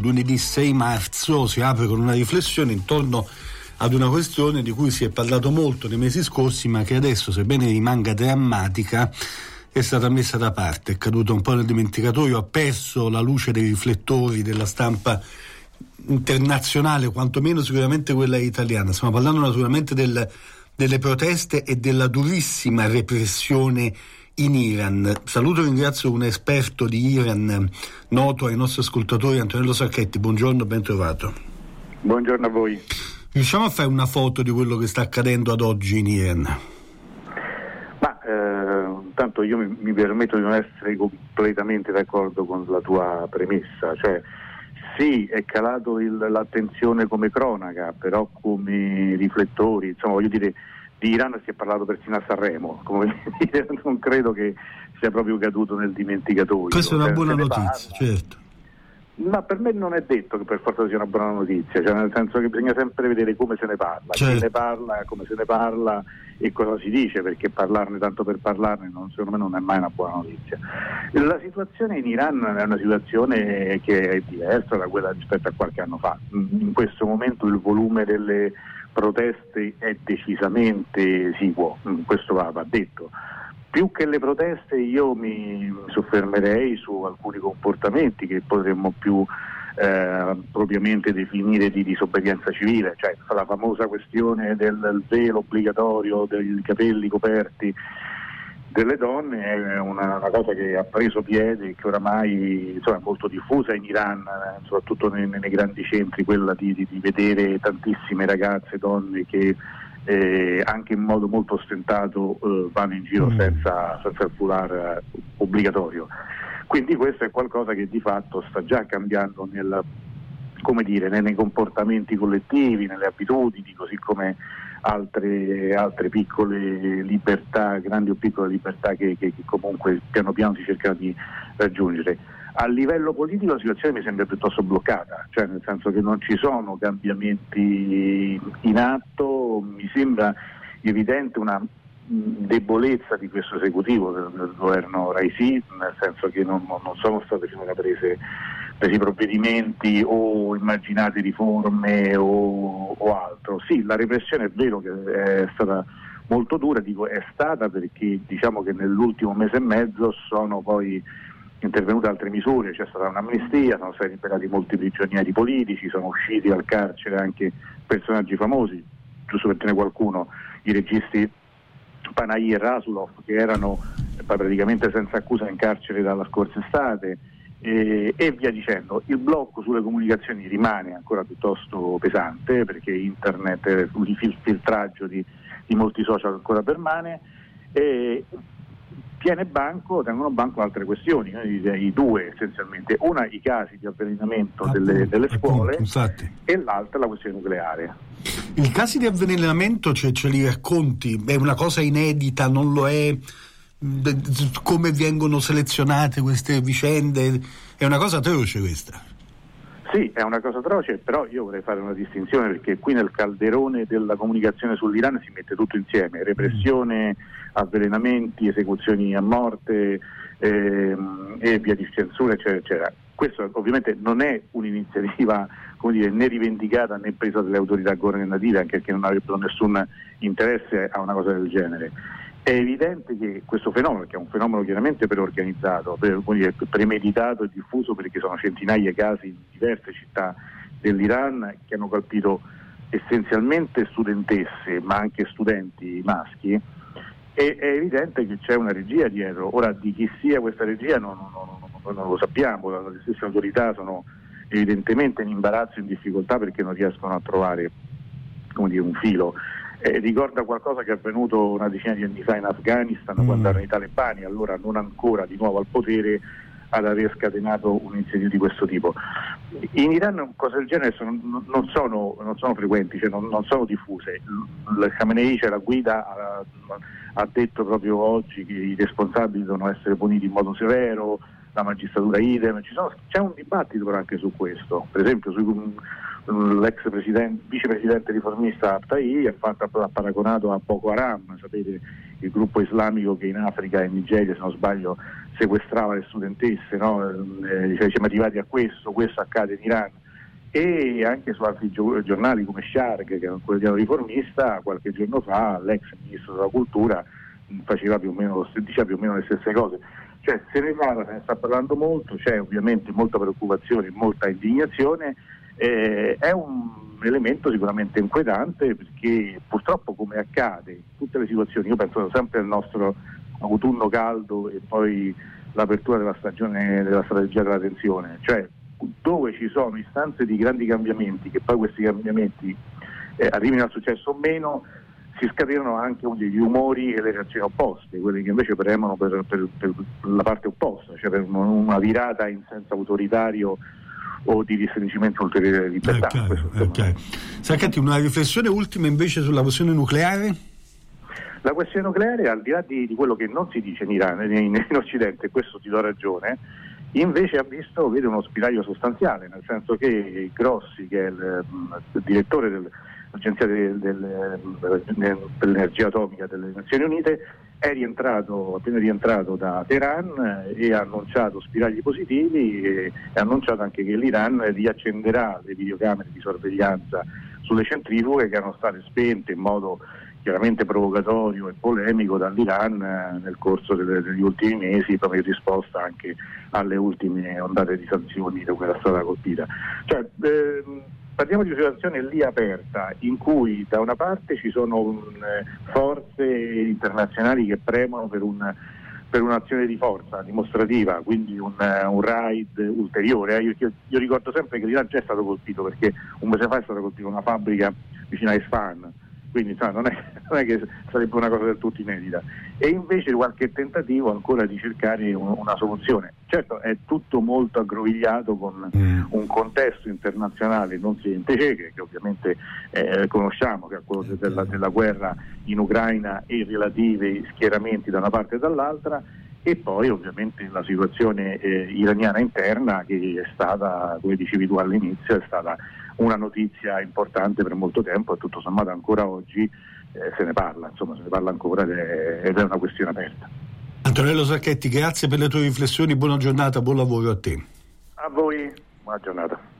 Lunedì 6 marzo si apre con una riflessione intorno ad una questione di cui si è parlato molto nei mesi scorsi, ma che adesso, sebbene rimanga drammatica, è stata messa da parte, è caduta un po' nel dimenticatoio, ha perso la luce dei riflettori della stampa internazionale, quantomeno sicuramente quella italiana. Stiamo parlando naturalmente del, delle proteste e della durissima repressione in Iran. Saluto e ringrazio un esperto di Iran noto ai nostri ascoltatori, Antonello Sacchetti. Buongiorno, ben trovato. Buongiorno a voi. Riusciamo a fare una foto di quello che sta accadendo ad oggi in Iran? Ma eh, intanto io mi, mi, permetto di non essere completamente d'accordo con la tua premessa, cioè sì, è calato il, l'attenzione come cronaca, però come riflettori, insomma voglio dire di Iran si è parlato persino a Sanremo, come dire, non credo che sia proprio caduto nel dimenticatoio. Questa è una buona notizia, certo. Ma per me non è detto che per forza sia una buona notizia, cioè nel senso che bisogna sempre vedere come se ne parla, certo. chi ne parla, come se ne parla e cosa si dice, perché parlarne tanto per parlarne non, secondo me non è mai una buona notizia. La situazione in Iran è una situazione che è diversa da quella rispetto a qualche anno fa. In questo momento il volume delle proteste è decisamente esiguo, mm, questo va, va detto. Più che le proteste io mi soffermerei su alcuni comportamenti che potremmo più eh, propriamente definire di disobbedienza civile, cioè la famosa questione del velo obbligatorio, dei capelli coperti delle donne è una, una, cosa che ha preso piede e che oramai insomma, è molto diffusa in Iran, eh, soprattutto nei, nei, grandi centri, quella di, di, di, vedere tantissime ragazze, donne che eh, anche in modo molto ostentato eh, vanno in giro mm. senza, senza, il foulard eh, obbligatorio. Quindi questo è qualcosa che di fatto sta già cambiando nel, dire, nei comportamenti collettivi, nelle abitudini, così come altre, altre, piccole libertà, grandi o piccole libertà che, che, che comunque piano piano si cercano di raggiungere. A livello politico la situazione mi sembra piuttosto bloccata, cioè nel senso che non ci sono cambiamenti in atto, mi sembra evidente una debolezza di questo esecutivo del, del governo Raisi, nel senso che non, non sono state finora prese presi provvedimenti o immaginate riforme o, o, altro. Sì, la repressione è vero che è stata molto dura, dico è stata perché diciamo che nell'ultimo mese e mezzo sono poi intervenute altre misure, c'è stata un'amnistia, sono stati liberati molti prigionieri politici, sono usciti dal carcere anche personaggi famosi, giusto per tenere qualcuno, i registi Panahi e Rasulov che erano praticamente senza accusa in carcere dalla scorsa estate e, e, via dicendo. Il blocco sulle comunicazioni rimane ancora piuttosto pesante perché internet, il filtraggio di, di molti social ancora permane e tiene banco, tengono banco altre questioni, io direi due essenzialmente, una i casi di avvelenamento appunto, delle, delle, scuole appunto, e l'altra la questione nucleare. I casi di avvelenamento cioè, ce li racconti, è una cosa inedita, non lo è come vengono selezionate queste vicende, è una cosa atroce questa. Sì, è una cosa atroce, però io vorrei fare una distinzione perché qui nel calderone della comunicazione sull'Iran si mette tutto insieme, repressione, avvelenamenti, esecuzioni a morte ehm, e via di censura, eccetera, eccetera. Questo ovviamente non è un'iniziativa dire, né rivendicata né presa dalle autorità governative, anche perché non avrebbero nessun interesse a una cosa del genere. È evidente che questo fenomeno, che è un fenomeno chiaramente preorganizzato, per, dire, premeditato e diffuso perché sono centinaia di casi in diverse città dell'Iran che hanno colpito essenzialmente studentesse ma anche studenti maschi, è, è evidente che c'è una regia dietro. Ora di chi sia questa regia non, non, non, non lo sappiamo, le stesse autorità sono evidentemente in imbarazzo e in difficoltà perché non riescono a trovare dire, un filo eh, ricorda qualcosa che è avvenuto una decina di anni fa in Afghanistan mm. quando erano i talebani, allora non ancora di nuovo al potere, ad aver scatenato un'iniziativa di questo tipo. In Iran cose del genere sono, non, sono, non, sono, frequenti, cioè non, non, sono diffuse. Il Khamenei, cioè la guida, ha, ha, detto proprio oggi che i responsabili devono essere puniti in modo severo, la magistratura idem, sono, c'è un dibattito però anche su questo, per esempio su, um, l'ex vicepresidente riformista Abtai ha, paragonato a Boko Haram, sapete il gruppo islamico che in Africa e in Nigeria se non sbaglio sequestrava le studentesse, no? eh, cioè, siamo arrivati a questo, questo accade in Iran e anche su altri giornali come Shark, che è un quotidiano riformista, qualche giorno fa l'ex ministro della cultura faceva più o meno, diceva più o meno le stesse cose. Cioè se ne parla, se ne sta parlando molto, c'è ovviamente molta preoccupazione, molta indignazione, eh, è un elemento sicuramente inquietante perché purtroppo come accade in tutte le situazioni, io penso sempre al nostro autunno caldo e poi l'apertura della stagione della strategia della tensione, cioè dove ci sono istanze di grandi cambiamenti, che poi questi cambiamenti eh, arrivino al successo o meno, si scatenano anche gli umori e le reazioni opposte, quelli che invece premono per, per, per la parte opposta, cioè per una virata in senso autoritario o di restringimento ulteriore di libertà. Okay, okay. Sacchetti, una riflessione ultima invece sulla questione nucleare? La questione nucleare, al di là di, di quello che non si dice in Iran, in, in Occidente, questo ti do ragione, invece ha visto vede uno spiraglio sostanziale, nel senso che Grossi, che è il, il direttore dell'Agenzia del, del, dell'Energia Atomica delle Nazioni Unite, è rientrato, appena rientrato da Teheran e ha annunciato spiragli positivi e ha annunciato anche che l'Iran riaccenderà le videocamere di sorveglianza sulle centrifughe che erano state spente in modo chiaramente provocatorio e polemico dall'Iran eh, nel corso degli ultimi mesi proprio in risposta anche alle ultime ondate di sanzioni da cui era stata colpita. Cioè, ehm, parliamo di una situazione lì aperta in cui da una parte ci sono un, eh, forze internazionali che premono per, un, per, un'azione di forza dimostrativa, quindi un, uh, un raid ulteriore. Eh. Io, io, io, ricordo sempre che l'Iran già è stato colpito perché un mese fa è stata colpita una fabbrica vicino a Isfahan quindi sa, non, è, non, è, che sarebbe una cosa del tutto inedita. E invece qualche tentativo ancora di cercare un, una soluzione. Certo è tutto molto aggrovigliato con mm. un contesto internazionale non semplice, che, che ovviamente eh, conosciamo, che è quello della, della guerra in Ucraina e i relativi schieramenti da una parte e dall'altra e poi ovviamente la situazione eh, iraniana interna che è stata, come dicevi tu all'inizio, è stata una notizia importante per molto tempo e tutto sommato ancora oggi eh, se ne parla, insomma se ne parla ancora ed è, ed è una questione aperta. Antonello Sacchetti, grazie per le tue riflessioni, buona giornata, buon lavoro a te. A voi, buona giornata.